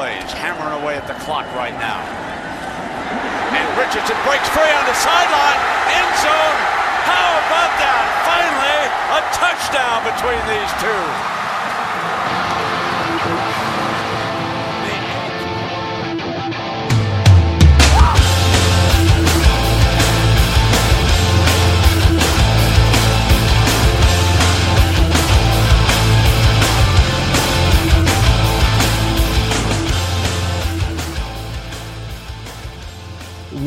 plays, hammering away at the clock right now. And Richardson breaks free on the sideline, end zone. How about that? Finally, a touchdown between these two.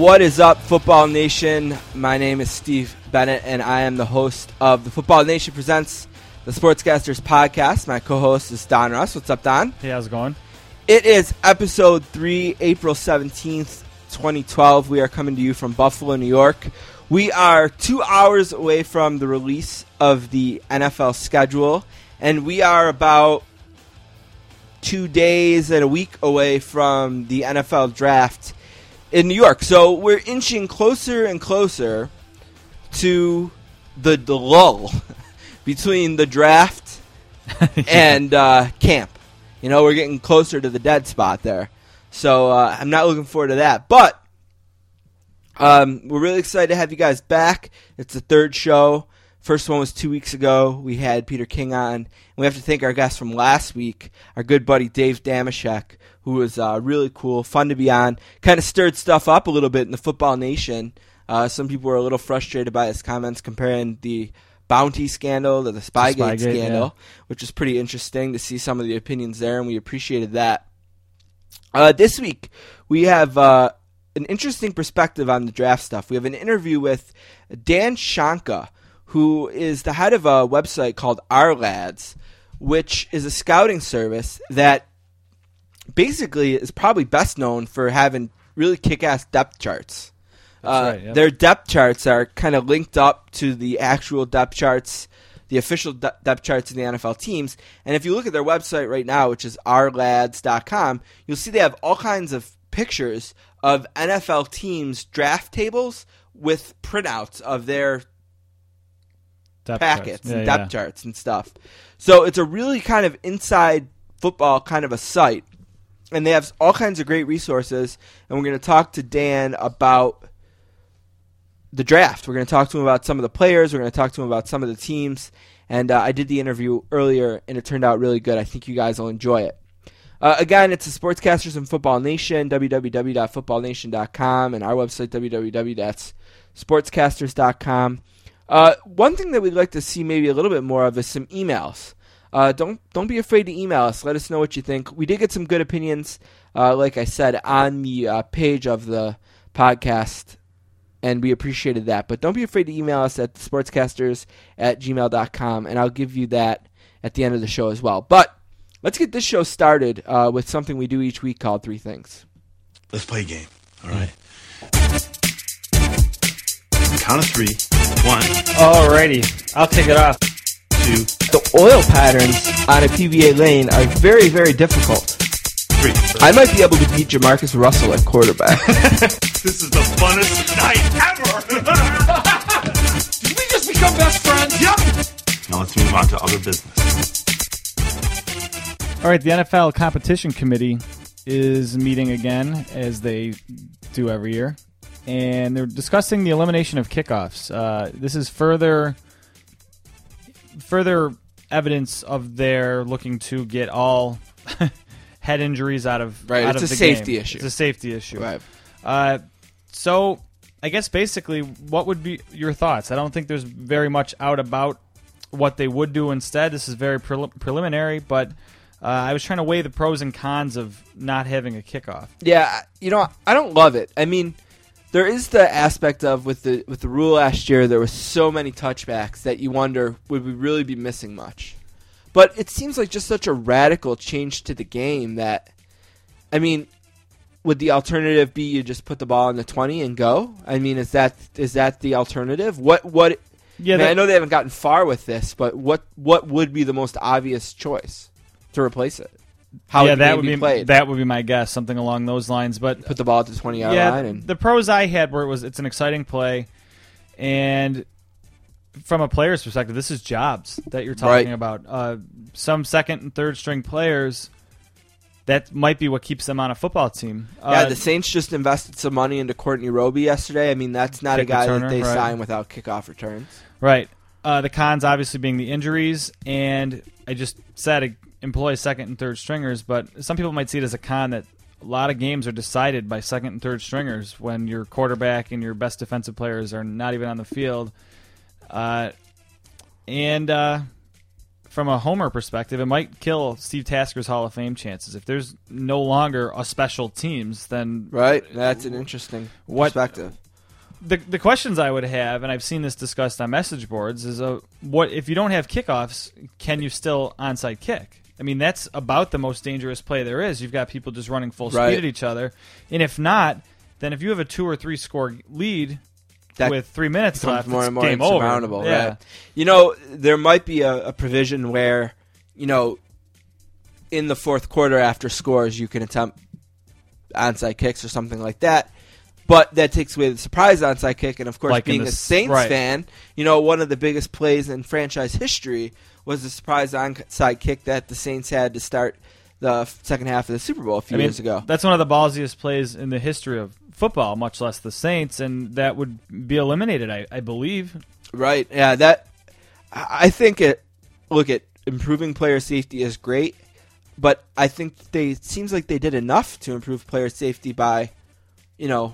What is up, Football Nation? My name is Steve Bennett, and I am the host of the Football Nation Presents the Sportscasters podcast. My co host is Don Russ. What's up, Don? Hey, how's it going? It is episode 3, April 17th, 2012. We are coming to you from Buffalo, New York. We are two hours away from the release of the NFL schedule, and we are about two days and a week away from the NFL draft in New York. So we're inching closer and closer to the, the lull between the draft and uh, camp. You know, we're getting closer to the dead spot there. So uh, I'm not looking forward to that. But um, we're really excited to have you guys back. It's the third show. First one was two weeks ago. We had Peter King on. And we have to thank our guest from last week, our good buddy Dave Damashek, who was uh, really cool, fun to be on. Kind of stirred stuff up a little bit in the football nation. Uh, some people were a little frustrated by his comments comparing the bounty scandal to the Spygate, Spygate, scandal, yeah. which was pretty interesting to see some of the opinions there, and we appreciated that. Uh, this week, we have uh, an interesting perspective on the draft stuff. We have an interview with Dan Shonka, who is the head of a website called Our Lads, which is a scouting service that basically is probably best known for having really kick-ass depth charts. Uh, right, yep. Their depth charts are kind of linked up to the actual depth charts, the official de- depth charts in the NFL teams. And if you look at their website right now, which is ourlads.com, you'll see they have all kinds of pictures of NFL teams' draft tables with printouts of their Depth packets charts. and depth yeah. charts and stuff. So it's a really kind of inside football kind of a site. And they have all kinds of great resources. And we're going to talk to Dan about the draft. We're going to talk to him about some of the players. We're going to talk to him about some of the teams. And uh, I did the interview earlier, and it turned out really good. I think you guys will enjoy it. Uh, again, it's the Sportscasters and Football Nation, www.footballnation.com, and our website, www.sportscasters.com. Uh, one thing that we'd like to see maybe a little bit more of is some emails. Uh, don't don't be afraid to email us. Let us know what you think. We did get some good opinions, uh, like I said, on the uh, page of the podcast, and we appreciated that. But don't be afraid to email us at sportscasters at gmail.com, and I'll give you that at the end of the show as well. But let's get this show started uh, with something we do each week called Three Things. Let's play a game. All right. Count of three. One, Alrighty, I'll take it off. two, The oil patterns on a PBA lane are very, very difficult. three. I might be able to beat Jamarcus Russell at quarterback. This is the funnest night ever. Did we just become best friends? yep. Now let's move on to other business. All right, the NFL Competition Committee is meeting again as they do every year, and they're discussing the elimination of kickoffs. Uh, this is further further evidence of their looking to get all head injuries out of Right, out it's of a the safety game. issue. It's a safety issue. Right. Uh, so I guess basically, what would be your thoughts? I don't think there's very much out about what they would do instead. This is very prelim- preliminary, but uh, I was trying to weigh the pros and cons of not having a kickoff. Yeah, you know, I don't love it. I mean, there is the aspect of with the with the rule last year, there were so many touchbacks that you wonder would we really be missing much. But it seems like just such a radical change to the game that, I mean, would the alternative be you just put the ball in the twenty and go? I mean, is that is that the alternative? What what? Yeah, I, mean, that- I know they haven't gotten far with this, but what what would be the most obvious choice to replace it? How yeah, that would be played? that would be my guess, something along those lines. But put the ball at the twenty yard yeah, line and the pros I had were it was it's an exciting play, and from a player's perspective, this is jobs that you're talking Right. about. Uh, some second and third string players that might be what keeps them on a football team. Yeah, Uh, the Saints just invested some money into Courtney Roby yesterday. I mean, that's not a guy returner, that they right. sign without kickoff returns. Right. Uh, the cons obviously being the injuries, and I just said employ second and third stringers, but some people might see it as a con that a lot of games are decided by second and third stringers when your quarterback and your best defensive players are not even on the field. Uh, and uh, from a homer perspective, it might kill Steve Tasker's Hall of Fame chances. If there's no longer a special teams, then Right? That's an interesting What- perspective. the the questions I would have, and I've seen this discussed on message boards, is uh, what if you don't have kickoffs? Can you still onside kick? I mean, that's about the most dangerous play there is. You've got people just running full speed Right. at each other, and if not, then if you have a two or three score lead That with three minutes left, more it's and more game over. Yeah. Right? You know, there might be a, a provision where, you know, in the fourth quarter after scores, you can attempt onside kicks or something like that. But that takes away the surprise onside kick, and of course, Like being the a Saints right. fan, you know one of the biggest plays in franchise history was the surprise onside kick that the Saints had to start the second half of the Super Bowl a few I mean, years ago. That's one of the ballsiest plays in the history of football, much less the Saints, and that would be eliminated, I, I believe. Right. Yeah. That. I think it. Look at improving player safety is great, but I think they it seems like they did enough to improve player safety by, you know,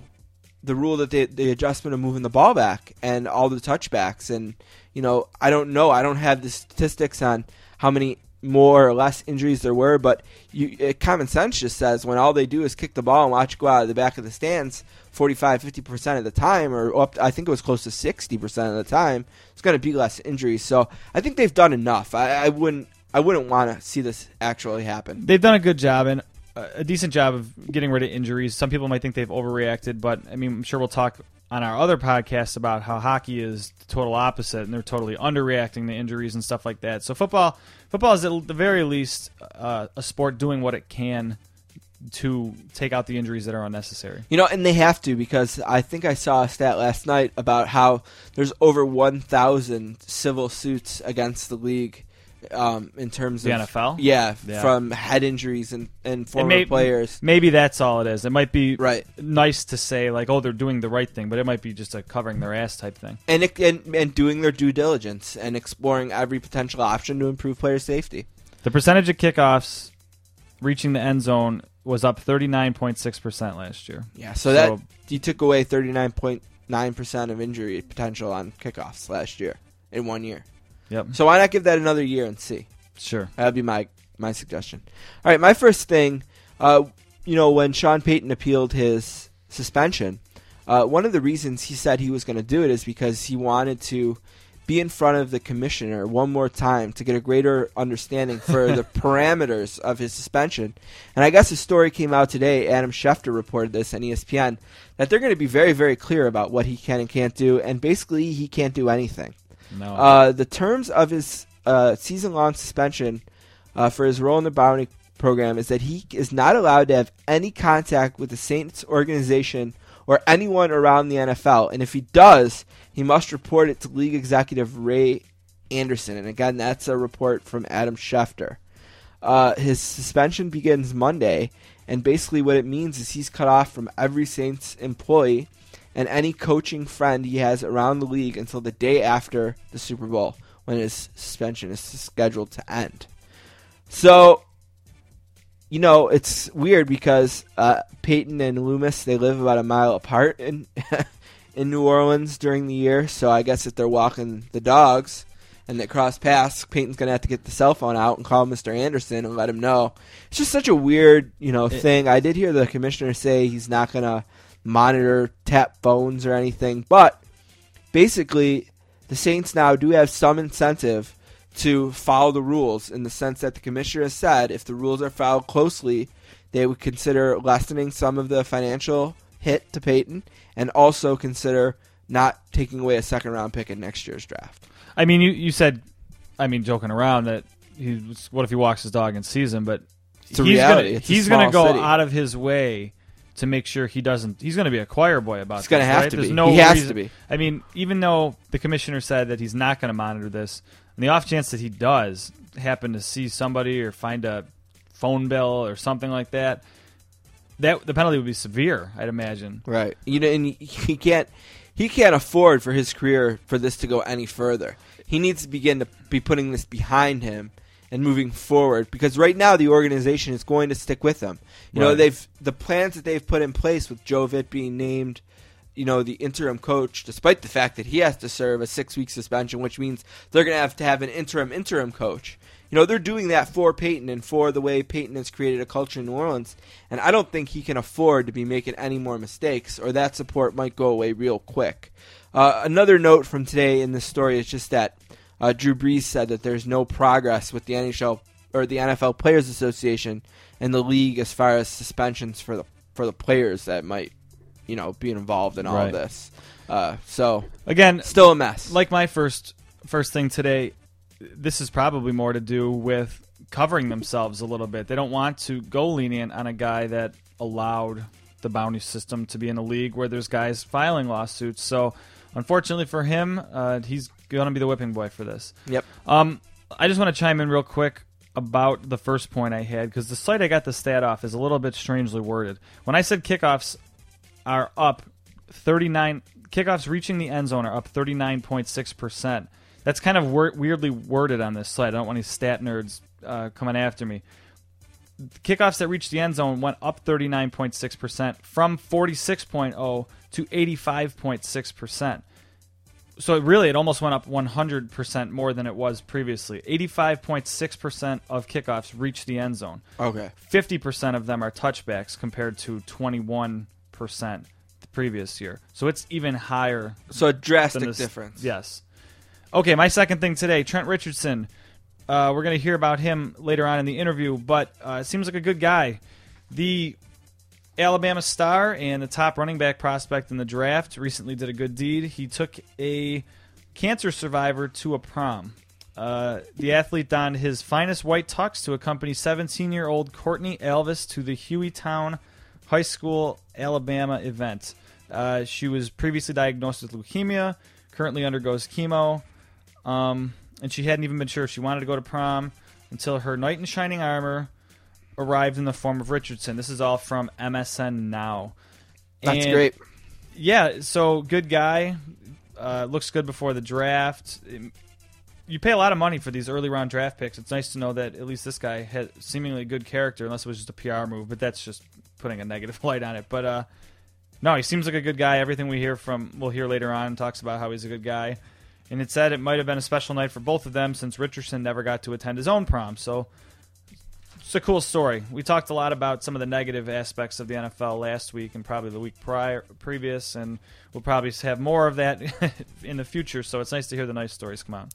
the rule that they the adjustment of moving the ball back and all the touchbacks and you know I don't know. I don't have the statistics on how many more or less injuries there were, but you, it, common sense just says when all they do is kick the ball and watch it go out of the back of the stands 45 50% of the time or up I think it was close to 60% of the time it's going to be less injuries. So I think they've done enough. I, I wouldn't I wouldn't want to see this actually happen. They've done a good job and a decent job of getting rid of injuries. Some people might think they've overreacted, but I mean, I'm sure we'll talk on our other podcast about how hockey is the total opposite, and they're totally underreacting to injuries and stuff like that. So football, football is at the very least uh, a sport doing what it can to take out the injuries that are unnecessary. You know, and they have to because I think I saw a stat last night about how there's over 1,000 civil suits against the league um, in terms The of NFL? Yeah, Yeah. from head injuries and, and former may- players. Maybe that's all it is. It might be Right. nice to say like, oh, they're doing the right thing, but it might be just a covering their ass type thing. And, it, and and doing their due diligence and exploring every potential option to improve player safety. The percentage of kickoffs reaching the end zone was up 39.6% last year. Yeah, so, So- that you took away 39.9% of injury potential on kickoffs last year in one year. Yep. So why not give that another year and see? Sure. That'd be my my suggestion. All right, my first thing, uh, you know, when Sean Payton appealed his suspension, uh, one of the reasons he said he was going to do it is because he wanted to be in front of the commissioner one more time to get a greater understanding for the parameters of his suspension. And I guess a story came out today. Adam Schefter reported this on ESPN that they're going to be very, very clear about what he can and can't do, and basically he can't do anything. No. Uh, the terms of his uh, season-long suspension uh, for his role in the bounty program is that he is not allowed to have any contact with the Saints organization or anyone around the NFL. And if he does, he must report it to league executive Ray Anderson. And again, that's a report from Adam Schefter. Uh, his suspension begins Monday, and basically what it means is he's cut off from every Saints employee and any coaching friend he has around the league until the day after the Super Bowl when his suspension is scheduled to end. So, you know, it's weird because uh, Payton and Loomis they live about a mile apart in in New Orleans during the year. So I guess if they're walking the dogs and they cross paths, Payton's gonna have to get the cell phone out and call Mr. Anderson and let him know. It's just such a weird, you know, thing. I did hear the commissioner say he's not gonna monitor tap phones or anything, but basically the Saints now do have some incentive to follow the rules in the sense that the commissioner has said if the rules are followed closely, they would consider lessening some of the financial hit to Payton and also consider not taking away a second round pick in next year's draft. I mean, you, you said, I mean, joking around that he was, what if he walks his dog in season, but It's a he's reality. Gonna, It's he's gonna go city. out of his way to make sure he doesn't. He's gonna be a choir boy about. He's gonna have right? to There's be. No He has reason- to be. I mean, even though the commissioner said that he's not gonna monitor this, and the off chance that he does happen to see somebody or find a phone bill or something like that, that the penalty would be severe. I'd imagine. Right. You know, and he can't he can't afford for his career for this to go any further. He needs to begin to be putting this behind him and moving forward because right now the organization is going to stick with them. You know, they've the plans that they've put in place with Joe Vitt being named you know the interim coach despite the fact that he has to serve a 6 week suspension which means they're going to have to have an interim interim coach. You know, they're doing that for Payton and for the way Payton has created a culture in New Orleans. And I don't think he can afford to be making any more mistakes, or that support might go away real quick. Uh, another note from today in this story is just that uh, Drew Brees said that there's no progress with the NHL or the NFL Players Association and the league as far as suspensions for the for the players that might, you know, be involved in all Right. of this. Uh, so Again, still a mess. like my first first thing today, this is probably more to do with covering themselves a little bit. They don't want to go lenient on a guy that allowed the bounty system to be in a league where there's guys filing lawsuits. So, unfortunately for him, uh, he's to be the whipping boy for this. yep. Um, I just want to chime in real quick about the first point I had because the site I got the stat off is a little bit strangely worded. When I said kickoffs are up 39, kickoffs reaching the end zone are up 39.6 percent. That's kind of wor- weirdly worded on this site. I don't want any stat nerds uh, coming after me. Kickoffs that reached the end zone went up 39.6 percent from 46.0 to 85.6 percent so it really it almost went up 100% more than it was previously. 85.6% of kickoffs reach the end zone. Okay. 50% of them are touchbacks compared to 21% the previous year. So it's even higher So a drastic this difference. yes. Okay my second thing today trent richardson. Uh, we're going to hear about him later on in the interview but uh, it seems like a good guy. The Alabama star and the top running back prospect in the draft recently did a good deed. He took a cancer survivor to a prom. Uh, the athlete donned his finest white tux to accompany 17 year old Courtney Alvis to the Hueytown High School, Alabama event. Uh, she was previously diagnosed with leukemia, currently undergoes chemo, um, and she hadn't even been sure if she wanted to go to prom until her knight in shining armor arrived in the form of Richardson. This is all from MSN Now. That's And- great. Yeah, so good guy. Uh, looks good before the draft. You pay a lot of money for these early round draft picks. It's nice to know that at least this guy had seemingly good character, unless it was just a PR move. But that's just putting a negative light on it. But uh, no, he seems like a good guy. Everything we hear from, we'll hear later on, talks about how he's a good guy. And it said it might have been a special night for both of them since Richardson never got to attend his own prom. So it's a cool story. We talked a lot about some of the negative aspects of the NFL last week and probably the week prior, previous, and we'll probably have more of that in the future. So it's nice to hear the nice stories come out.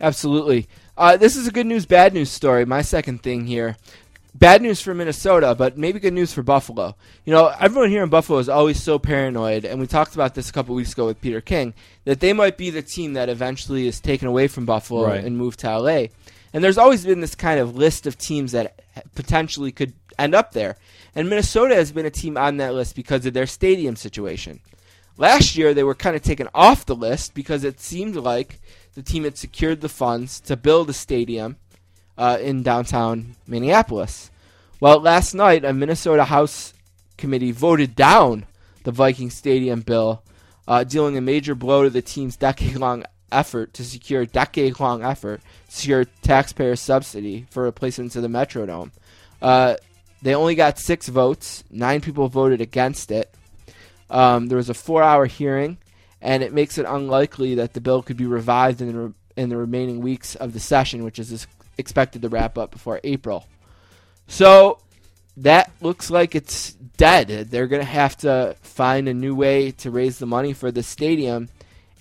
Absolutely. Uh, this is a good news, bad news story. My second thing here. Bad news for Minnesota, but maybe good news for Buffalo. You know, everyone here in Buffalo is always so paranoid, and we talked about this a couple weeks ago with Peter King, that they might be the team that eventually is taken away from Buffalo Right. and moved to LA. And there's always been this kind of list of teams that potentially could end up there. And Minnesota has been a team on that list because of their stadium situation. Last year, they were kind of taken off the list because it seemed like the team had secured the funds to build a stadium uh, in downtown Minneapolis. Well, last night, a Minnesota House committee voted down the Viking Stadium bill, uh, dealing a major blow to the team's decade-long effort to secure decade-long effort to secure taxpayer subsidy for replacement to the Metrodome. Uh, they only got six votes. Nine people voted against it. Um, there was a four-hour hearing, and it makes it unlikely that the bill could be revived in the, re- in the remaining weeks of the session, which is expected to wrap up before April. So that looks like it's dead. They're going to have to find a new way to raise the money for the stadium,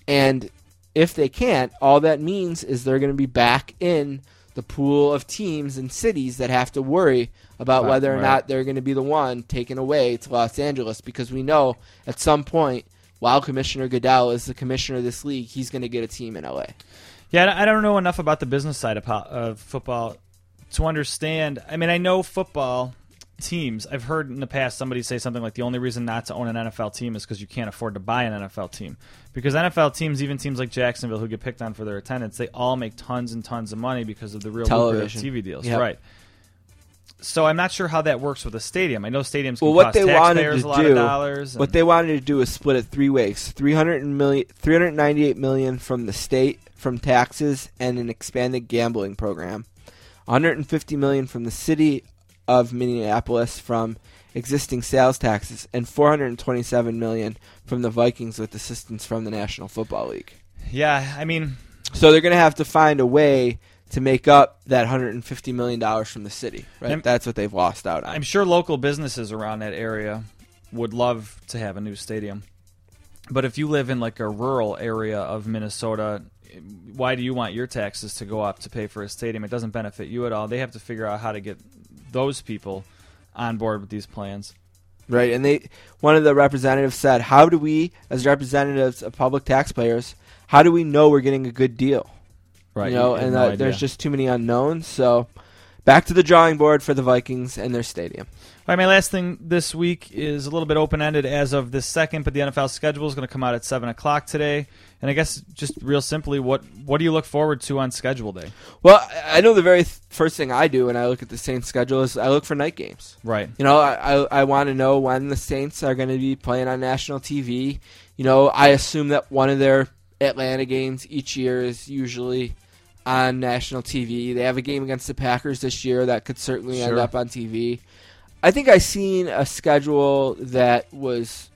and if they can't, all that means is they're going to be back in the pool of teams and cities that have to worry about Right, whether or right. not they're going to be the one taken away to Los Angeles because we know at some point while Commissioner Goodell is the commissioner of this league, he's going to get a team in LA. Yeah, I don't know enough about the business side of, po- of football to understand. I mean, I know football teams. I've heard in the past somebody say something like the only reason not to own an NFL team is because you can't afford to buy an NFL team. Because NFL teams, even teams like Jacksonville, who get picked on for their attendance, they all make tons and tons of money because of the real Television. TV deals. Yep. Right. so I'm not sure how that works with a stadium. I know stadiums can Well, what cost they wanted to a lot do, of dollars. what they wanted to do is split it three ways: 300 million, 398 million from the state from taxes and an expanded gambling program, 150 million from the city of Minneapolis from existing sales taxes, and 427 million from the Vikings with assistance from the National Football League. yeah, I mean, So they're going to have to find a way to make up that 150 million dollars from the city. Right, I'm- that's what they've lost out on. I'm sure local businesses around that area would love to have a new stadium. But if you live in like a rural area of Minnesota, why do you want your taxes to go up to pay for a stadium? It doesn't benefit you at all. They have to figure out how to get those people on board with these plans. Right, and they one of the representatives said, "How do we, as representatives of public taxpayers, how do we know we're getting a good deal? Right. You know, and no uh, there's just too many unknowns. So, back to the drawing board for the Vikings and their stadium. All right, my last thing this week is a little bit open ended as of this second, but the NFL schedule is going to come out at seven o'clock today. And I guess just real simply, what what do you look forward to on schedule day? Well, I know the very th- first thing I do when I look at the Saints schedule is I look for night games. Right. You know, I I, I want to know when the Saints are going to be playing on national TV. You know, I assume that one of their Atlanta games each year is usually on national TV. They have a game against the Packers this year that could certainly end up on TV. I think I seen a schedule that was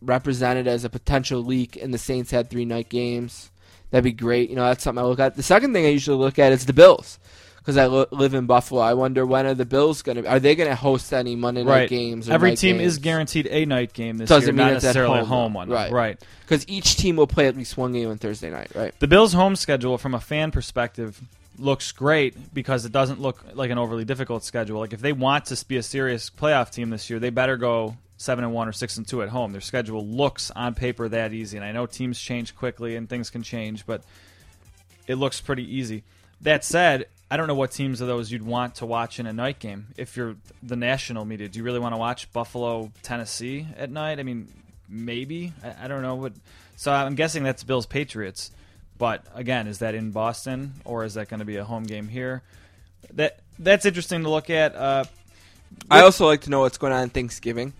represented as a potential leak, and the Saints had three night games. That'd be great. You know, that's something I look at. The second thing I usually look at is the Bills because I lo- live in Buffalo. I wonder when are the Bills going to? Are they going to host any Monday night Right. games? Or Every team games? is guaranteed a night game this Doesn't year, mean not at necessarily home, a home one. Right. Right. because each team will play at least one game on Thursday night. Right. The Bills' home schedule, from a fan perspective, looks great because it doesn't look like an overly difficult schedule. Like if they want to be a serious playoff team this year, they better go seven and one or six and two at home. Their schedule looks on paper that easy, and I know teams change quickly and things can change, but it looks pretty easy. That said, I don't know what teams of those you'd want to watch in a night game. If you're the national media, do you really want to watch Buffalo, Tennessee at night? I mean, maybe. I, I don't know what. So I'm guessing that's Bills Patriots. But again, is that in Boston or is that going to be a home game here? That that's interesting to look at. Uh, I also like to know what's going on Thanksgiving.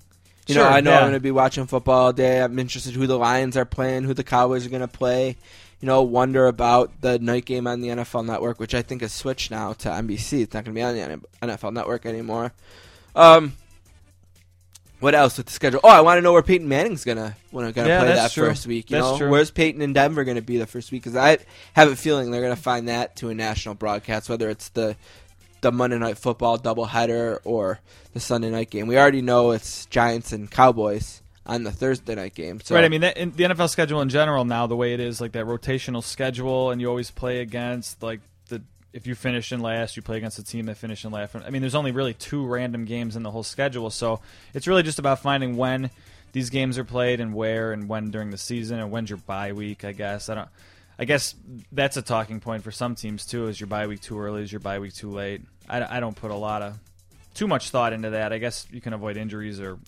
You know, I know yeah. I'm going to be watching football all day. I'm interested who the Lions are playing, who the Cowboys are going to play. You know, wonder about the night game on the NFL Network, which I think has switched now to NBC. It's not going to be on the NFL Network anymore. Um, what else with the schedule? Oh, I want to know where Peyton Manning's gonna gonna, gonna Yeah, play that true. first week. You That's know, true. where's Peyton and Denver gonna be the first week? Because I have a feeling they're gonna find that to a national broadcast, whether it's the the Monday Night Football doubleheader or the Sunday night game. We already know it's Giants and Cowboys on the Thursday night game. So Right. I mean, that, the NFL schedule in general now, the way it is, like that rotational schedule, and you always play against like the if you finish in last, you play against a team that finished in last. I mean, there's only really two random games in the whole schedule, so it's really just about finding when these games are played and where and when during the season and when's your bye week. I guess I don't. I guess that's a talking point for some teams too. Is your bye week too early? Is your bye week too late? I, I don't put a lot of too much thought into that. I guess you can avoid injuries or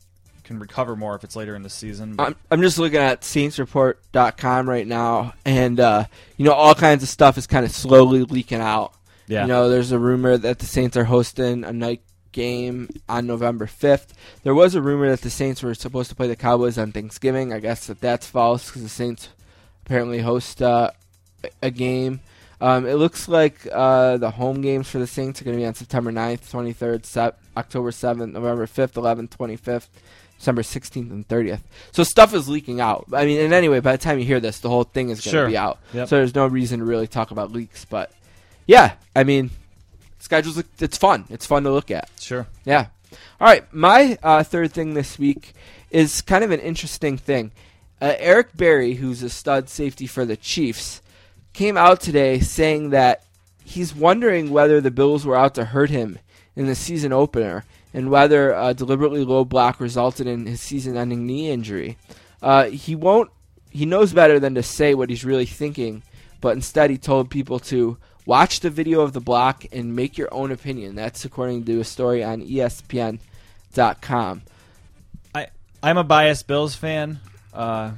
can recover more if it's later in the season. but- I'm, I'm just looking at saintsreport.com right now, and uh, you know all kinds of stuff is kind of slowly leaking out. Yeah. You know, there's a rumor that the Saints are hosting a night game on November 5th. There was a rumor that the Saints were supposed to play the Cowboys on Thanksgiving. I guess that that's false because the Saints apparently host uh, a- game. Um, it looks like uh, the home games for the Saints are going to be on September 9th, 23rd, Sep- October 7th, November 5th, 11th, 25th, December 16th, and 30th. So stuff is leaking out. I mean, and anyway, by the time you hear this, the whole thing is going to Sure. be out. Yep. So there's no reason to really talk about leaks. But yeah, I mean, schedules, it's fun. It's fun to look at. Sure. Yeah. All right. My uh, third thing this week is kind of an interesting thing. Uh, Eric Berry, who's a stud safety for the Chiefs, came out today saying that he's wondering whether the Bills were out to hurt him in the season opener and whether a deliberately low block resulted in his season-ending knee injury. Uh, he won't. He knows better than to say what he's really thinking, but instead he told people to watch the video of the block and make your own opinion. That's according to a story on ESPN.com. I I'm a biased Bills fan, uh,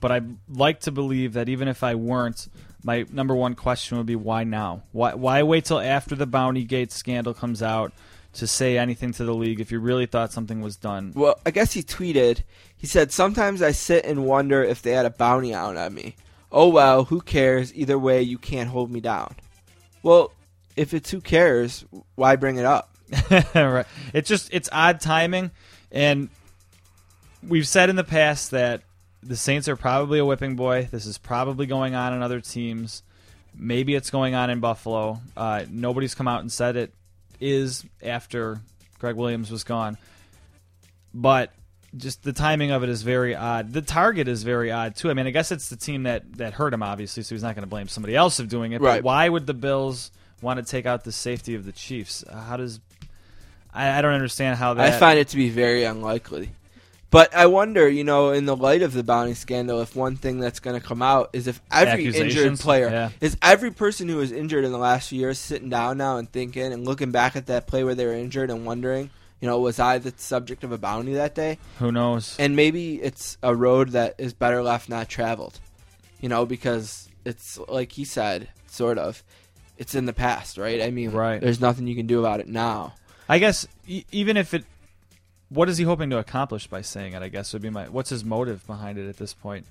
but I like to believe that even if I weren't, my number one question would be why now? Why why wait till after the Bounty Gate scandal comes out to say anything to the league if you really thought something was done. Well, I guess he tweeted. He said, "Sometimes I sit and wonder if they had a bounty out on me. Oh well, who cares? Either way, you can't hold me down." Well, if it's who cares, why bring it up? right. It's just it's odd timing, and we've said in the past that the Saints are probably a whipping boy. This is probably going on in other teams. Maybe it's going on in Buffalo. Uh, nobody's come out and said it is after Greg Williams was gone, but just the timing of it is very odd. The target is very odd too. I mean, I guess it's the team that that hurt him, obviously, so he's not going to blame somebody else of doing it. Right. But why would the Bills want to take out the safety of the Chiefs? How does I, I don't understand how that. I find it to be very unlikely. But I wonder, you know, in the light of the bounty scandal, if one thing that's going to come out is if every injured player, Yeah. is every person who was injured in the last few years sitting down now and thinking and looking back at that play where they were injured and wondering, you know, was I the subject of a bounty that day? Who knows? And maybe it's a road that is better left not traveled, you know, because it's like he said, sort of, it's in the past, right? I mean, Right. there's nothing you can do about it now. I guess even if it, what is he hoping to accomplish by saying it? I guess would be my. What's his motive behind it at this point?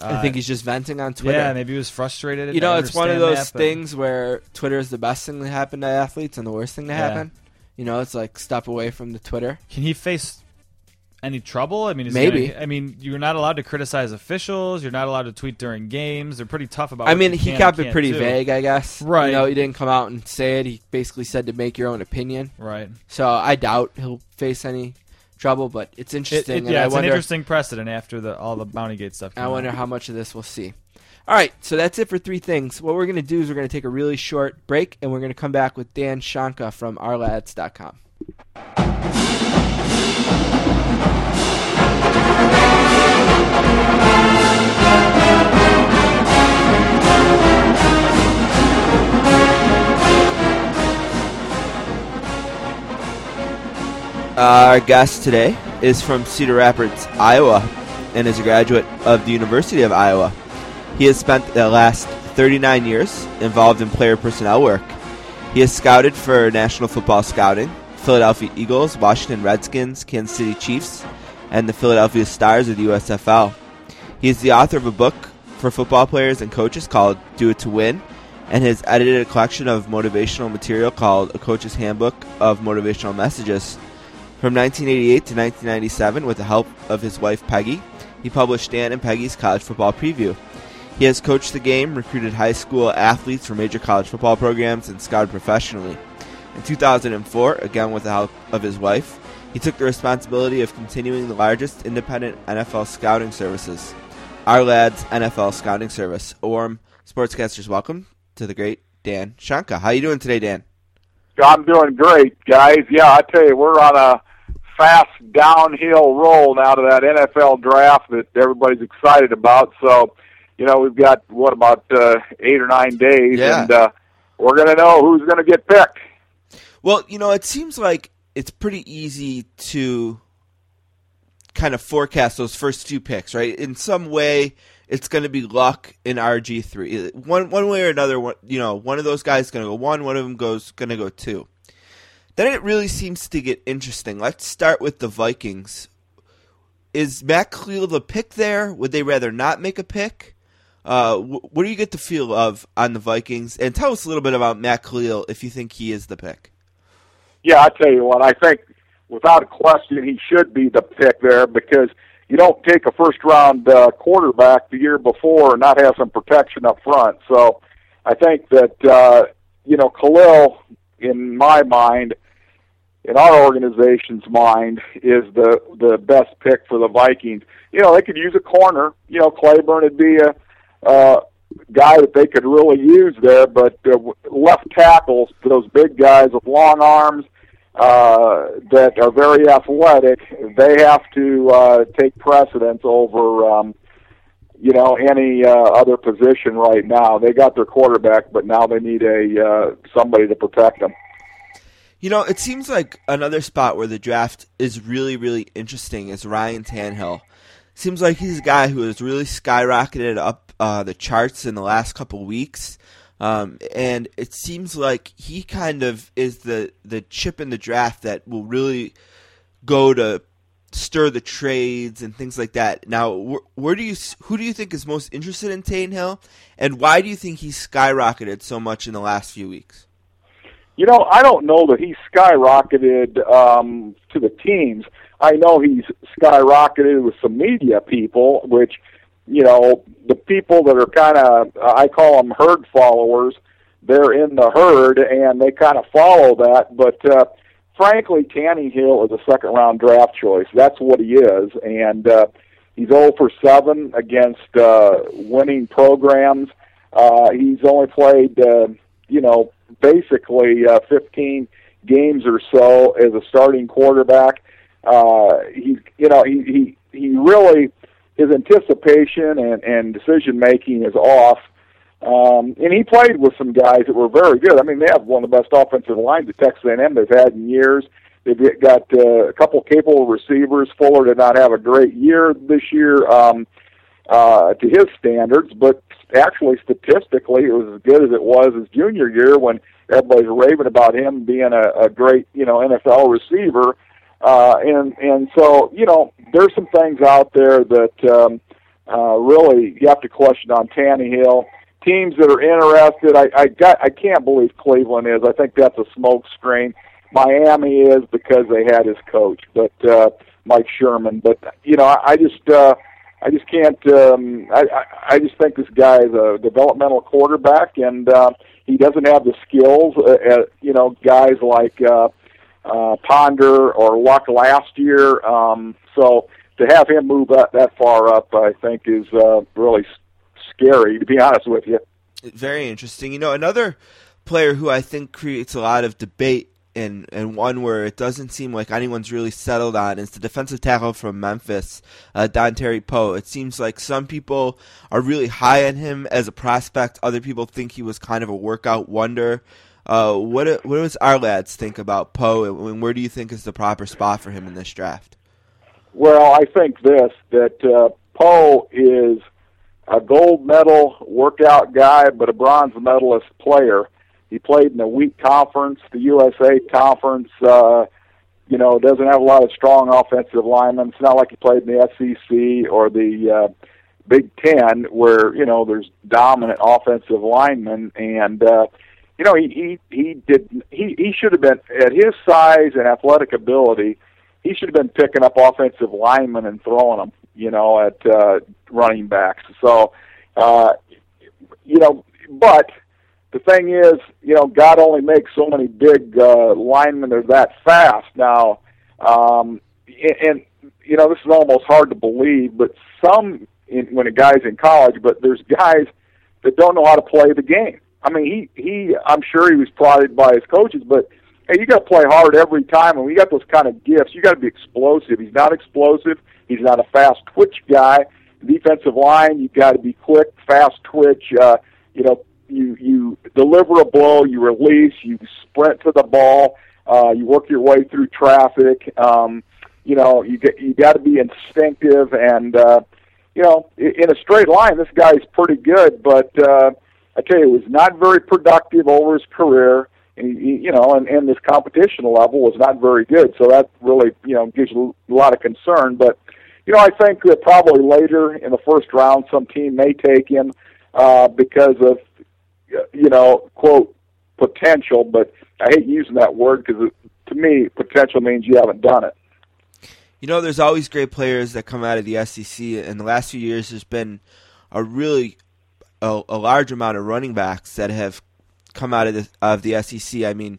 I think he's just venting on Twitter. Uh, Yeah, maybe he was frustrated. You know, it's one of those that, things where Twitter is the best thing that happened to athletes and the worst thing to Yeah. happen. You know, it's like step away from the Twitter. Can he face any trouble? I mean, is Maybe. gonna- I mean, you're not allowed to criticize officials. You're not allowed to tweet during games. They're pretty tough about. It. I mean, he kept it pretty do. vague, I guess. Right. You know, he didn't come out and say it. He basically said to make your own opinion. Right. So I doubt he'll face any trouble, but it's interesting. it- and yeah, it's an interesting precedent after the all the Bounty Gate stuff. I wonder out. how much of this we'll see. All right, so that's it for three things. What we're going to do is we're going to take a really short break, and we're going to come back with Dan Shonka from ourlads.com. Our guest today is from Cedar Rapids, Iowa, and is a graduate of the University of Iowa. He has spent the last 39 years involved in player personnel work. He has scouted for National Football Scouting, Philadelphia Eagles, Washington Redskins, Kansas City Chiefs, and the Philadelphia Stars of the USFL. He is the author of a book for football players and coaches called Do It to Win, and has edited a collection of motivational material called A Coach's Handbook of Motivational Messages. From 1988 to 1997, with the help of his wife Peggy, he published Dan and Peggy's College Football Preview. He has coached the game, recruited high school athletes for major college football programs, and scouted professionally. In 2004, again with the help of his wife, he took the responsibility of continuing the largest independent NFL scouting services, Our Lads NFL Scouting Service. A warm sportscasters welcome to the great Dan Shonka. How you doing today, Dan? I'm doing great, guys. Yeah, I tell you, we're on a fast downhill roll now to that NFL draft that everybody's excited about. So, you know, we've got what about uh, eight or nine days, Yeah. and uh, we're going to know who's going to get picked. Well, you know, it seems like it's pretty easy to kind of forecast those first two picks, right? In some way, it's going to be luck in RG three. One one way or another, one- you know, one of those guys is going to go one, one of them goes going to go two. Then it really seems to get interesting. Let's start with the Vikings. Is Matt Kalil the pick there? Would they rather not make a pick? Uh, what do you get the feel of on the Vikings? And tell us a little bit about Matt Kalil if you think he is the pick. Yeah, I tell you what, I think without a question he should be the pick there because you don't take a first round uh, quarterback the year before and not have some protection up front. So I think that uh, you know Kalil, in my mind, in our organization's mind, is the the best pick for the Vikings. You know they could use a corner. You know Claiborne would be a. Uh, guy that they could really use there, but uh, left tackles, those big guys with long arms uh, that are very athletic, they have to uh, take precedence over, um, you know, any uh, other position right now. They got their quarterback, but now they need a uh, somebody to protect them. You know, it seems like another spot where the draft is really, really interesting is Ryan Tannehill. Seems like he's a guy who has really skyrocketed up uh, the charts in the last couple weeks. Um, and it seems like he kind of is the, the chip in the draft that will really go to stir the trades and things like that. Now, where, where, do you who do you think is most interested in Tannehill, and why do you think he's skyrocketed so much in the last few weeks? You know, I don't know that he's skyrocketed um, to the teams. I know he's skyrocketed with some media people, which you know the people that are kind of I call them herd followers. They're in the herd and they kind of follow that, but. uh frankly, Tannehill is a second round draft choice. That's what he is, and uh, he's 0 for 7 against uh, winning programs. Uh, he's only played, uh, you know, basically uh, 15 games or so as a starting quarterback. Uh, he's, you know, he he he really his anticipation and and decision making is off. Um, and he played with some guys that were very good. I mean, they have one of the best offensive lines at Texas A&M they've had in years. They've got uh, a couple capable receivers. Fuller did not have a great year this year um, uh, to his standards, but actually statistically, it was as good as it was his junior year when everybody's raving about him being a, a great, you know, NFL receiver. Uh, and and so you know, there's some things out there that um, uh, really you have to question on Tannehill teams that are interested. I, I got I can't believe Cleveland is. I think that's a smoke screen. Miami is because they had his coach, but uh, Mike Sherman. But you know, I, I just uh, I just can't. Um, I, I I just think this guy is a developmental quarterback, and uh, he doesn't have the skills. Uh, uh, you know, guys like uh, uh, Ponder or Luck last year. Um, so to have him move that, that far up, I think is uh, really scary, to be honest with you. Very interesting. You know, another player who I think creates a lot of debate and and one where it doesn't seem like anyone's really settled on is the defensive tackle from Memphis, uh, Dontari Poe. It seems like some people are really high on him as a prospect. Other people think he was kind of a workout wonder. Uh, what what does our lads think about Poe, and where do you think is the proper spot for him in this draft? Well, I think this that uh, Poe is a gold medal workout guy, but a bronze medalist player. He played in the weak conference, the USA conference. Uh, you know, doesn't have a lot of strong offensive linemen. It's not like he played in the SEC or the uh, Big Ten, where you know there's dominant offensive linemen. And uh, you know, he he he did he he should have been at his size and athletic ability. He should have been picking up offensive linemen and throwing them you know, at uh, running backs. So, uh, you know, but the thing is, you know, God only makes so many big uh, linemen that are that fast. Now, um, and you know, this is almost hard to believe, but some in, when a guy's in college, but there's guys that don't know how to play the game. I mean, he he, I'm sure he was prodded by his coaches, but hey, you got to play hard every time, and we got those kind of gifts. You got to be explosive. He's not explosive. He's not a fast twitch guy. Defensive line, you've got to be quick, fast twitch. Uh, you know, you you deliver a blow, you release, you sprint to the ball, uh, you work your way through traffic. Um, you know, you get you got to be instinctive, and uh, you know, in a straight line, this guy's pretty good. But uh, I tell you, he was not very productive over his career you know, and, and this competition level was not very good. So that really, you know, gives you a lot of concern. But you know, I think that probably later in the first round, some team may take him uh, because of, you know, quote potential. But I hate using that word because to me, potential means you haven't done it. You know, there's always great players that come out of the SEC. In the last few years, there's been a really a, a large amount of running backs that have come out of the, of the SEC. I mean,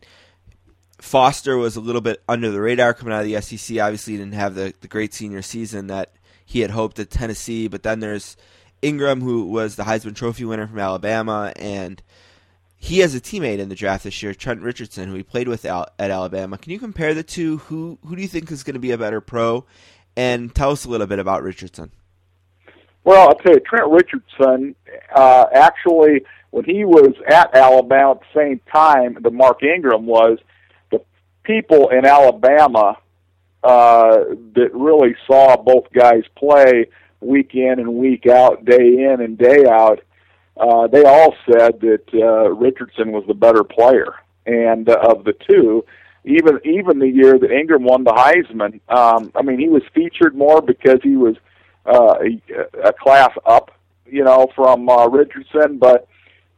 Foster was a little bit under the radar coming out of the SEC. Obviously, he didn't have the, the great senior season that he had hoped at Tennessee. But then there's Ingram, who was the Heisman Trophy winner from Alabama, and he has a teammate in the draft this year, Trent Richardson, who he played with at Alabama. Can you compare the two? Who who do you think is going to be a better pro? And tell us a little bit about Richardson. Well, I'll tell you, Trent Richardson uh, actually when he was at Alabama at the same time that Mark Ingram was, the people in Alabama uh, that really saw both guys play week in and week out, day in and day out, uh, they all said that uh, Richardson was the better player, and uh, of the two, even even the year that Ingram won the Heisman, um, I mean, he was featured more because he was uh, a, a class up, you know, from uh, Richardson, but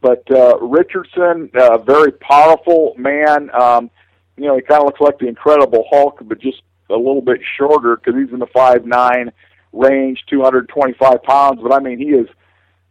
but uh, Richardson, uh, very powerful man. Um, you know, he kind of looks like the Incredible Hulk, but just a little bit shorter because he's in the five nine range, 225 pounds. But I mean, he is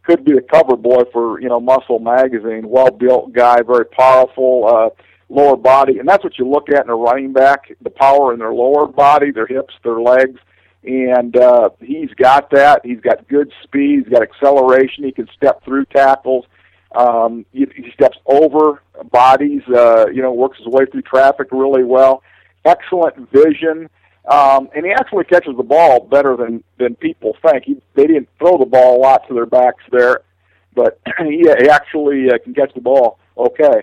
could be the cover boy for you know Muscle Magazine. Well built guy, very powerful. Uh, lower body, and that's what you look at in a running back: the power in their lower body, their hips, their legs, and uh, he's got that. He's got good speed. He's got acceleration. He can step through tackles. Um, he, he steps over bodies. Uh, you know, works his way through traffic really well. Excellent vision. Um, and he actually catches the ball better than than people think. He, they didn't throw the ball a lot to their backs there, but he, he actually uh, can catch the ball okay.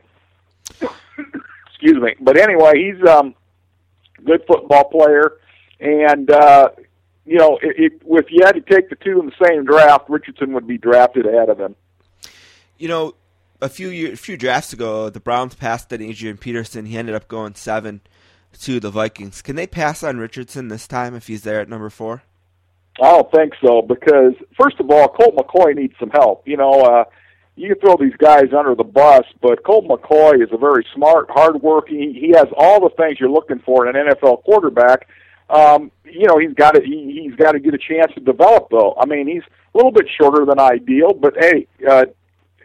Excuse me. But anyway, he's um, good football player, and uh, you know, if, if you had to take the two in the same draft, Richardson would be drafted ahead of him. You know, a few year, a few drafts ago, the Browns passed on Adrian Peterson. He ended up going seven to the Vikings. Can they pass on Richardson this time if he's there at number four? I don't think so because first of all, Colt McCoy needs some help. You know, uh, you can throw these guys under the bus, but Colt McCoy is a very smart, hardworking. He has all the things you're looking for in an NFL quarterback. Um, you know, he's got to he, he's got to get a chance to develop though. I mean, he's a little bit shorter than ideal, but hey, uh,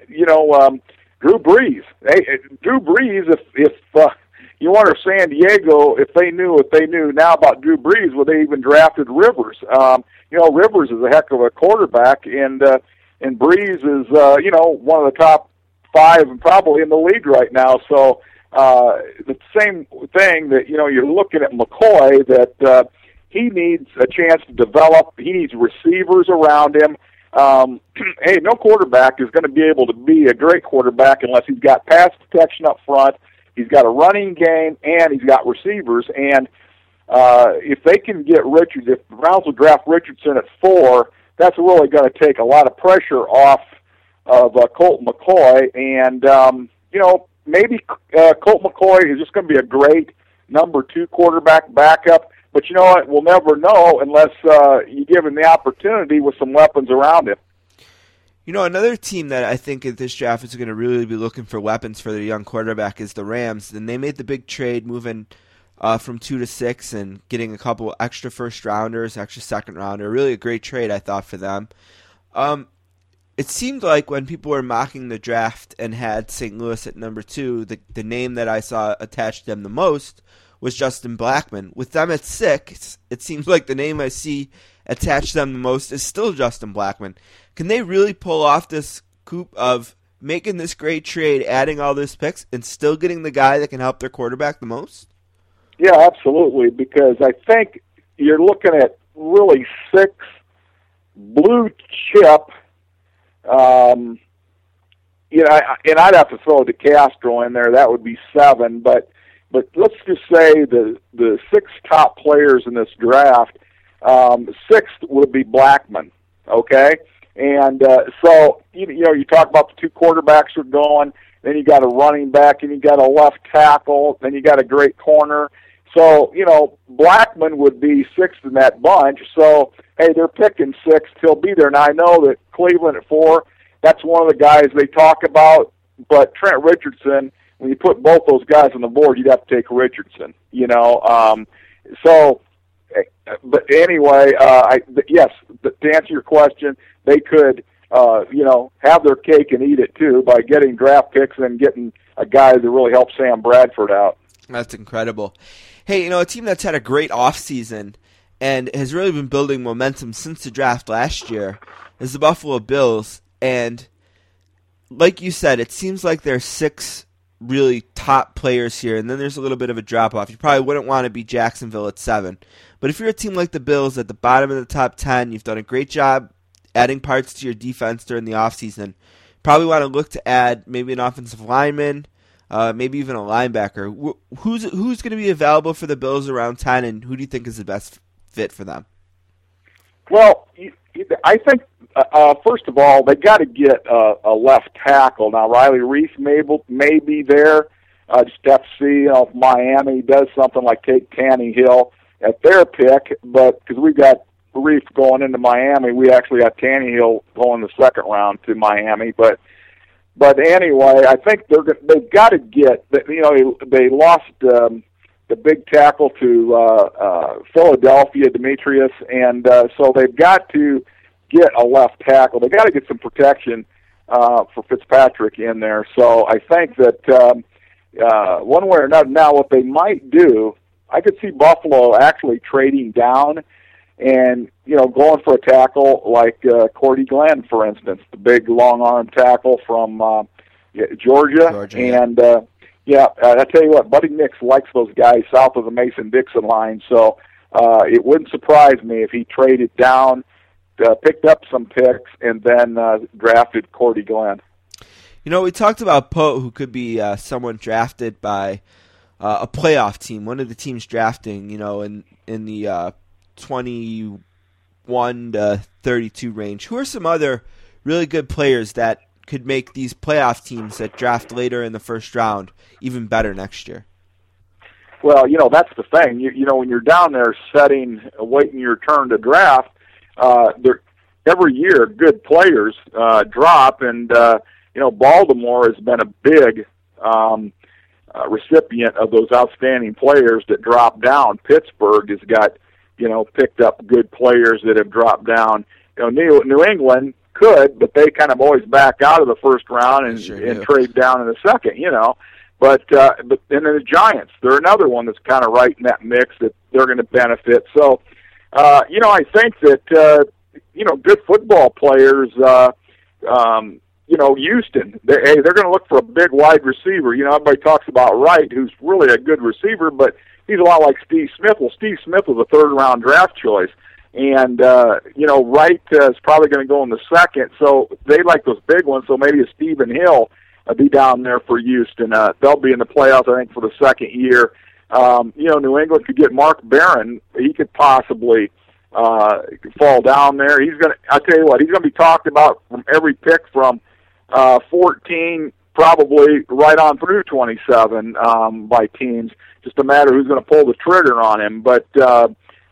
you know, um, Drew Brees. Hey, Drew Brees, if if uh, you wonder San Diego, if they knew what they knew now about Drew Brees, would they even drafted Rivers? Um, you know, Rivers is a heck of a quarterback, and uh, and Brees is uh, you know one of the top five and probably in the league right now. So uh, the same thing that you know you're looking at McCoy that uh, he needs a chance to develop. He needs receivers around him. Um, hey, no quarterback is going to be able to be a great quarterback unless he's got pass protection up front He's got a running game and he's got receivers. And uh, if they can get Richards, if the Browns will draft Richardson at four, that's really going to take a lot of pressure off of uh, Colt McCoy. And um, you know, maybe uh, Colt McCoy is just going to be a great number two quarterback backup. But you know what? We'll never know unless uh, you give him the opportunity with some weapons around him. You know, another team that I think at this draft is going to really be looking for weapons for their young quarterback is the Rams. And they made the big trade moving uh, from two to six and getting a couple extra first rounders, extra second rounder. Really a great trade, I thought, for them. Um, it seemed like when people were mocking the draft and had St. Louis at number two, the, the name that I saw attached to them the most was Justin Blackmon. With them at six, it seems like the name I see attached to them the most is still Justin Blackmon. Can they really pull off this coup of making this great trade, adding all those picks, and still getting the guy that can help their quarterback the most? Yeah, absolutely. Because I think you're looking at really six blue chip. Um, you know, and I'd have to throw DeCastro in there. That would be seven. But but let's just say the the six top players in this draft. Um, sixth would be Blackmon. Okay, and uh, so you, you know you talk about the two quarterbacks are going, then you got a running back, and you got a left tackle, then you got a great corner. So you know Blackmon would be sixth in that bunch. So hey, they're picking sixth. He'll be there. Now I know that Cleveland at four. That's one of the guys they talk about. But Trent Richardson, when you put both those guys on the board, you'd have to take Richardson. You know, um, so but anyway, uh, I, yes, to answer your question, they could, uh, you know, have their cake and eat it too by getting draft picks and getting a guy to really help Sam Bradford out. That's incredible. Hey, you know, a team that's had a great offseason and has really been building momentum since the draft last year is the Buffalo Bills. And like you said, it seems like there's six really top players here, and then there's a little bit of a drop off. You probably wouldn't want to be Jacksonville at seven. But if you're a team like the Bills at the bottom of the top 10, you've done a great job adding parts to your defense during the offseason. Probably want to look to add maybe an offensive lineman, uh, maybe even a linebacker. Who's who's going to be available for the Bills around 10, and who do you think is the best fit for them? Well, I think uh, uh, first of all they got to get uh, a left tackle. Now Riley Reiff may may be there. Uh, just have if Miami does something like take Tannehill at their pick, but because we've got Reiff going into Miami, we actually got Tannehill going the second round to Miami. But but anyway, I think they're they've got to get you know they lost. Um, the big tackle to uh, uh, Philadelphia, Demetress, and uh, so they've got to get a left tackle. They got to get some protection uh, for Fitzpatrick in there. So I think that um, uh, one way or another. Now, what they might do, I could see Buffalo actually trading down and you know going for a tackle like uh, Cordy Glenn, for instance, the big long arm tackle from uh, Georgia, Georgia, and. Uh, yeah, uh, I tell you what, Buddy Nix likes those guys south of the Mason Dixon line, so uh, it wouldn't surprise me if he traded down, uh, picked up some picks, and then uh, drafted Cordy Glenn. You know, we talked about Poe, who could be uh, someone drafted by uh, a playoff team, one of the teams drafting. You know, in in the uh, twenty-one to thirty-two range. Who are some other really good players that could make these playoff teams that draft later in the first round even better next year? Well, you know that's the thing. You, you know when you're down there setting, waiting your turn to draft, uh, every year good players uh, drop, and uh, you know Baltimore has been a big um, uh, recipient of those outstanding players that drop down. Pittsburgh has got you know picked up good players that have dropped down. You know New New England could, but they kind of always back out of the first round and, Sure and trade down in the second. You know. But uh, but and then the Giants, they're another one that's kind of right in that mix that they're going to benefit. So, uh, you know, I think that uh, you know good football players. Uh, um, you know, Houston, they, hey, they're going to look for a big wide receiver. You know, everybody talks about Wright, who's really a good receiver, but he's a lot like Steve Smith. Well, Steve Smith was a third round draft choice. And uh, you know, Wright uh, is probably going to go in the second, so they like those big ones. So maybe a Stephen Hill uh, be down there for Houston. Uh, they'll be in the playoffs, I think, for the second year. Um, you know, New England could get Mark Barron. He could possibly uh, fall down there. He's going to. I tell you what, he's going to be talked about from every pick from uh, 14, probably right on through 27 um, by teams. Just a matter of who's going to pull the trigger on him. But uh,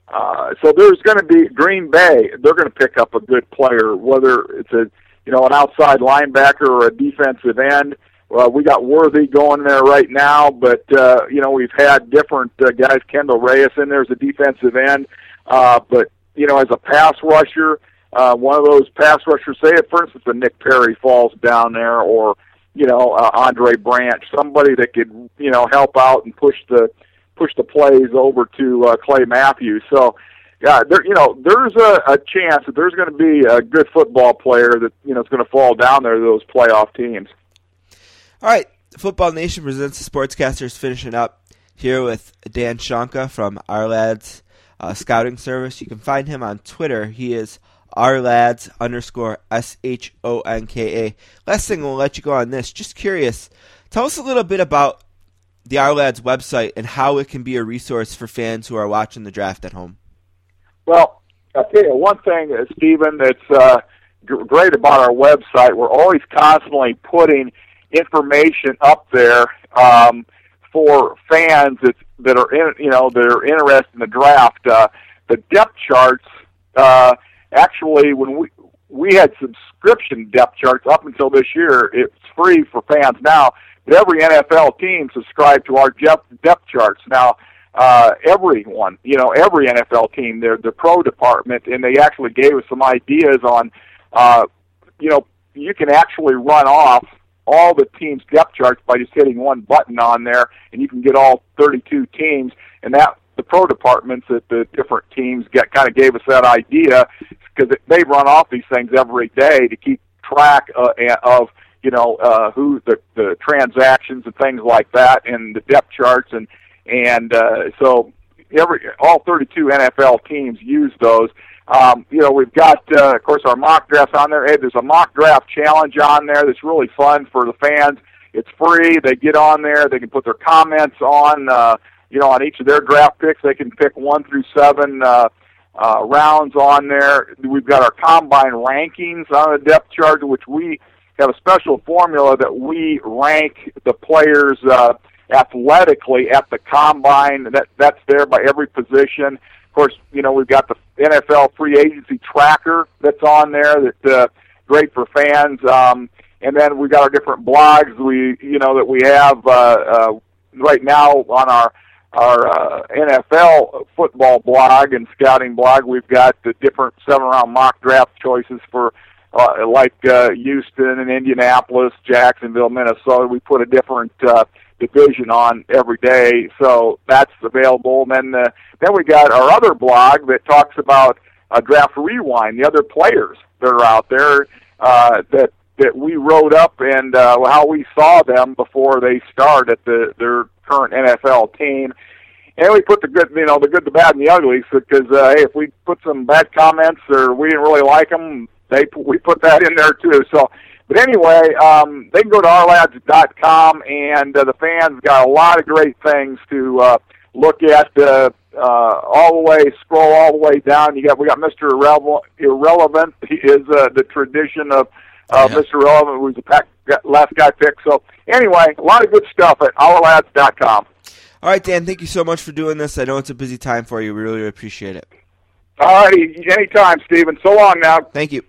uh, so there's going to be Green Bay. They're going to pick up a good player, whether it's a you know, an outside linebacker or a defensive end. Well, we got Worthy going there right now, but uh, you know we've had different uh, guys. Kendall Reyes in there as a defensive end, uh, but you know as a pass rusher, uh, one of those pass rushers. Say, if, for instance, a Nick Perry falls down there, or you know uh, Andre Branch, somebody that could you know help out and push the push the plays over to uh, Clay Matthews. So yeah, there you know there's a, a chance that there's going to be a good football player that you know is going to fall down there to those playoff teams. All right, Football Nation presents the Sportscasters finishing up here with Dan Shonka from Our Lads uh, Scouting Service. You can find him on Twitter. He is Our Lads underscore S H O N K A. Last thing we'll let you go on this. Just curious, tell us a little bit about the Our Lads website and how it can be a resource for fans who are watching the draft at home. Well, I'll tell you one thing, uh, Stephen, that's uh, great about our website. We're always constantly putting information up there um, for fans that that are in, you know that are interested in the draft. Uh, the depth charts uh, actually, when we we had subscription depth charts up until this year, it's free for fans now. But every NFL team subscribed to our depth depth charts now uh, everyone, you know, every NFL team, their the pro department, and they actually gave us some ideas on, uh, you know, you can actually run off all the teams' depth charts by just hitting one button on there, and you can get all 32 teams. And that the pro departments at the different teams get kind of gave us that idea because they run off these things every day to keep track uh, of you know uh, who the the transactions and things like that, and the depth charts and and uh, so every all 32 NFL teams use those. Um, you know, we've got, uh, of course, our mock drafts on there. Hey, there's a mock draft challenge on there that's really fun for the fans. It's free. They get on there. They can put their comments on, uh, you know, on each of their draft picks. They can pick one through seven uh, uh, rounds on there. We've got our combine rankings on the depth chart, which we have a special formula that we rank the players uh, athletically at the combine. That that's there by every position. Of course, you know we've got the NFL free agency tracker that's on there. That's uh, great for fans. Um, and then we've got our different blogs. We you know that we have uh, uh, right now on our our uh, NFL football blog and scouting blog. We've got the different seven round mock draft choices for uh, like uh, Houston and Indianapolis, Jacksonville, Minnesota. We put a different uh, division on every day, so that's available. And then uh, then we got our other blog that talks about uh, draft rewind, the other players that are out there uh, that that we wrote up and uh, how we saw them before they start at the their current NFL team. And we put the good, you know, the good, the bad, and the ugly. Because uh, hey, if we put some bad comments or we didn't really like them, they we put that in there too. So, but anyway, um, they can go to ourlads.com, and uh, the fans got a lot of great things to uh, look at. Uh, uh, all the way, scroll all the way down. You got we got Mr. Irrelevant. Irrelevant he is uh, the tradition of uh, Yeah. Mr. Irrelevant, who's the pack, last guy pick. So anyway, a lot of good stuff at ourlads.com. All right, Dan, thank you so much for doing this. I know it's a busy time for you. We really appreciate it. All righty, anytime, Stephen. So long now. Thank you.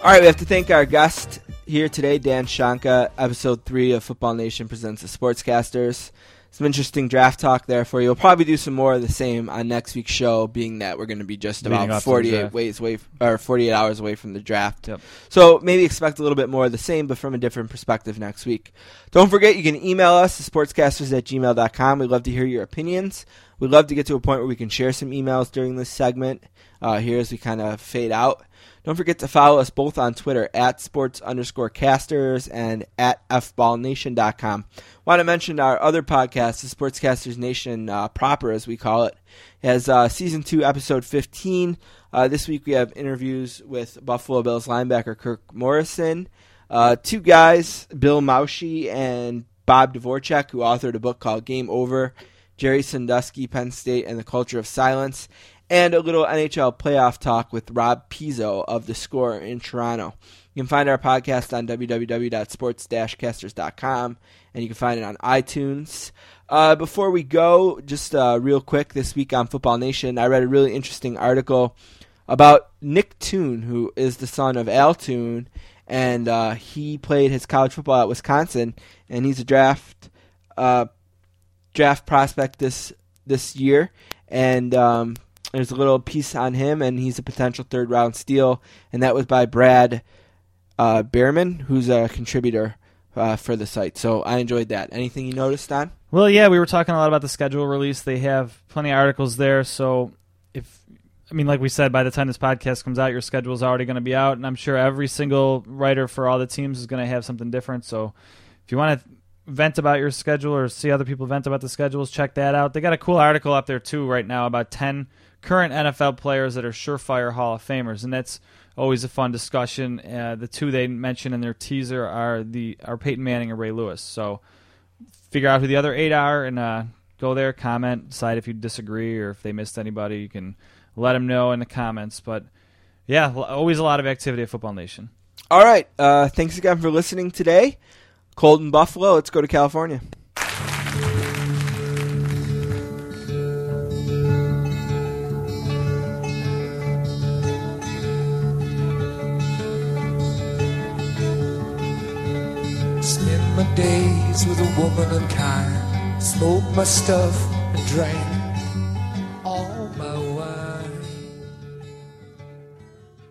All right, we have to thank our guest here today, Dan Shonka, episode three of Football Nation presents the Sportscasters. Some interesting draft talk there for you. We'll probably do some more of the same on next week's show, being that we're going to be just Leading about up to the 48 ways away, or 48 hours away from the draft. Yep. So maybe expect a little bit more of the same, but from a different perspective next week. Don't forget, you can email us, at sportscasters at gmail.com. We'd love to hear your opinions. We'd love to get to a point where we can share some emails during this segment uh, here as we kind of fade out. Don't forget to follow us both on Twitter at sports underscore casters and at fballnation.com. Want to mention our other podcast, the Sportscasters Nation uh, proper, as we call it, has uh, season two, episode 15. Uh, this week we have interviews with Buffalo Bills linebacker Kirk Morrison, uh, two guys, Bill Moushey and Bob Dvorchak, who authored a book called Game Over, Jerry Sandusky, Penn State, and the Culture of Silence, and a little NHL playoff talk with Rob Pizzo of The Score in Toronto. You can find our podcast on www.sports-casters.com, and you can find it on iTunes. Uh, before we go, just uh, real quick, this week on Football Nation, I read a really interesting article about Nick Toon, who is the son of Al Toon, and uh, he played his college football at Wisconsin, and he's a draft uh, draft prospect this this year, and um, there's a little piece on him, and he's a potential third round steal, and that was by Brad uh, Behrman, who's a contributor uh, for the site. So I enjoyed that. Anything you noticed, Don? Well, yeah, we were talking a lot about the schedule release. They have plenty of articles there. So if I mean, like we said, by the time this podcast comes out, your schedule is already going to be out, and I'm sure every single writer for all the teams is going to have something different. So if you want to vent about your schedule or see other people vent about the schedules, check that out. They got a cool article up there too right now about ten current NFL players that are surefire Hall of Famers, and that's always a fun discussion. Uh, the two they mention in their teaser are the are Peyton Manning and Ray Lewis. So figure out who the other eight are and uh, go there, comment, decide if you disagree or if they missed anybody. You can let them know in the comments. But yeah, always a lot of activity at Football Nation. All right. Uh, thanks again for listening today. Cold in Buffalo. Let's go to California. With a woman unkind. Smoke my stuff and drank.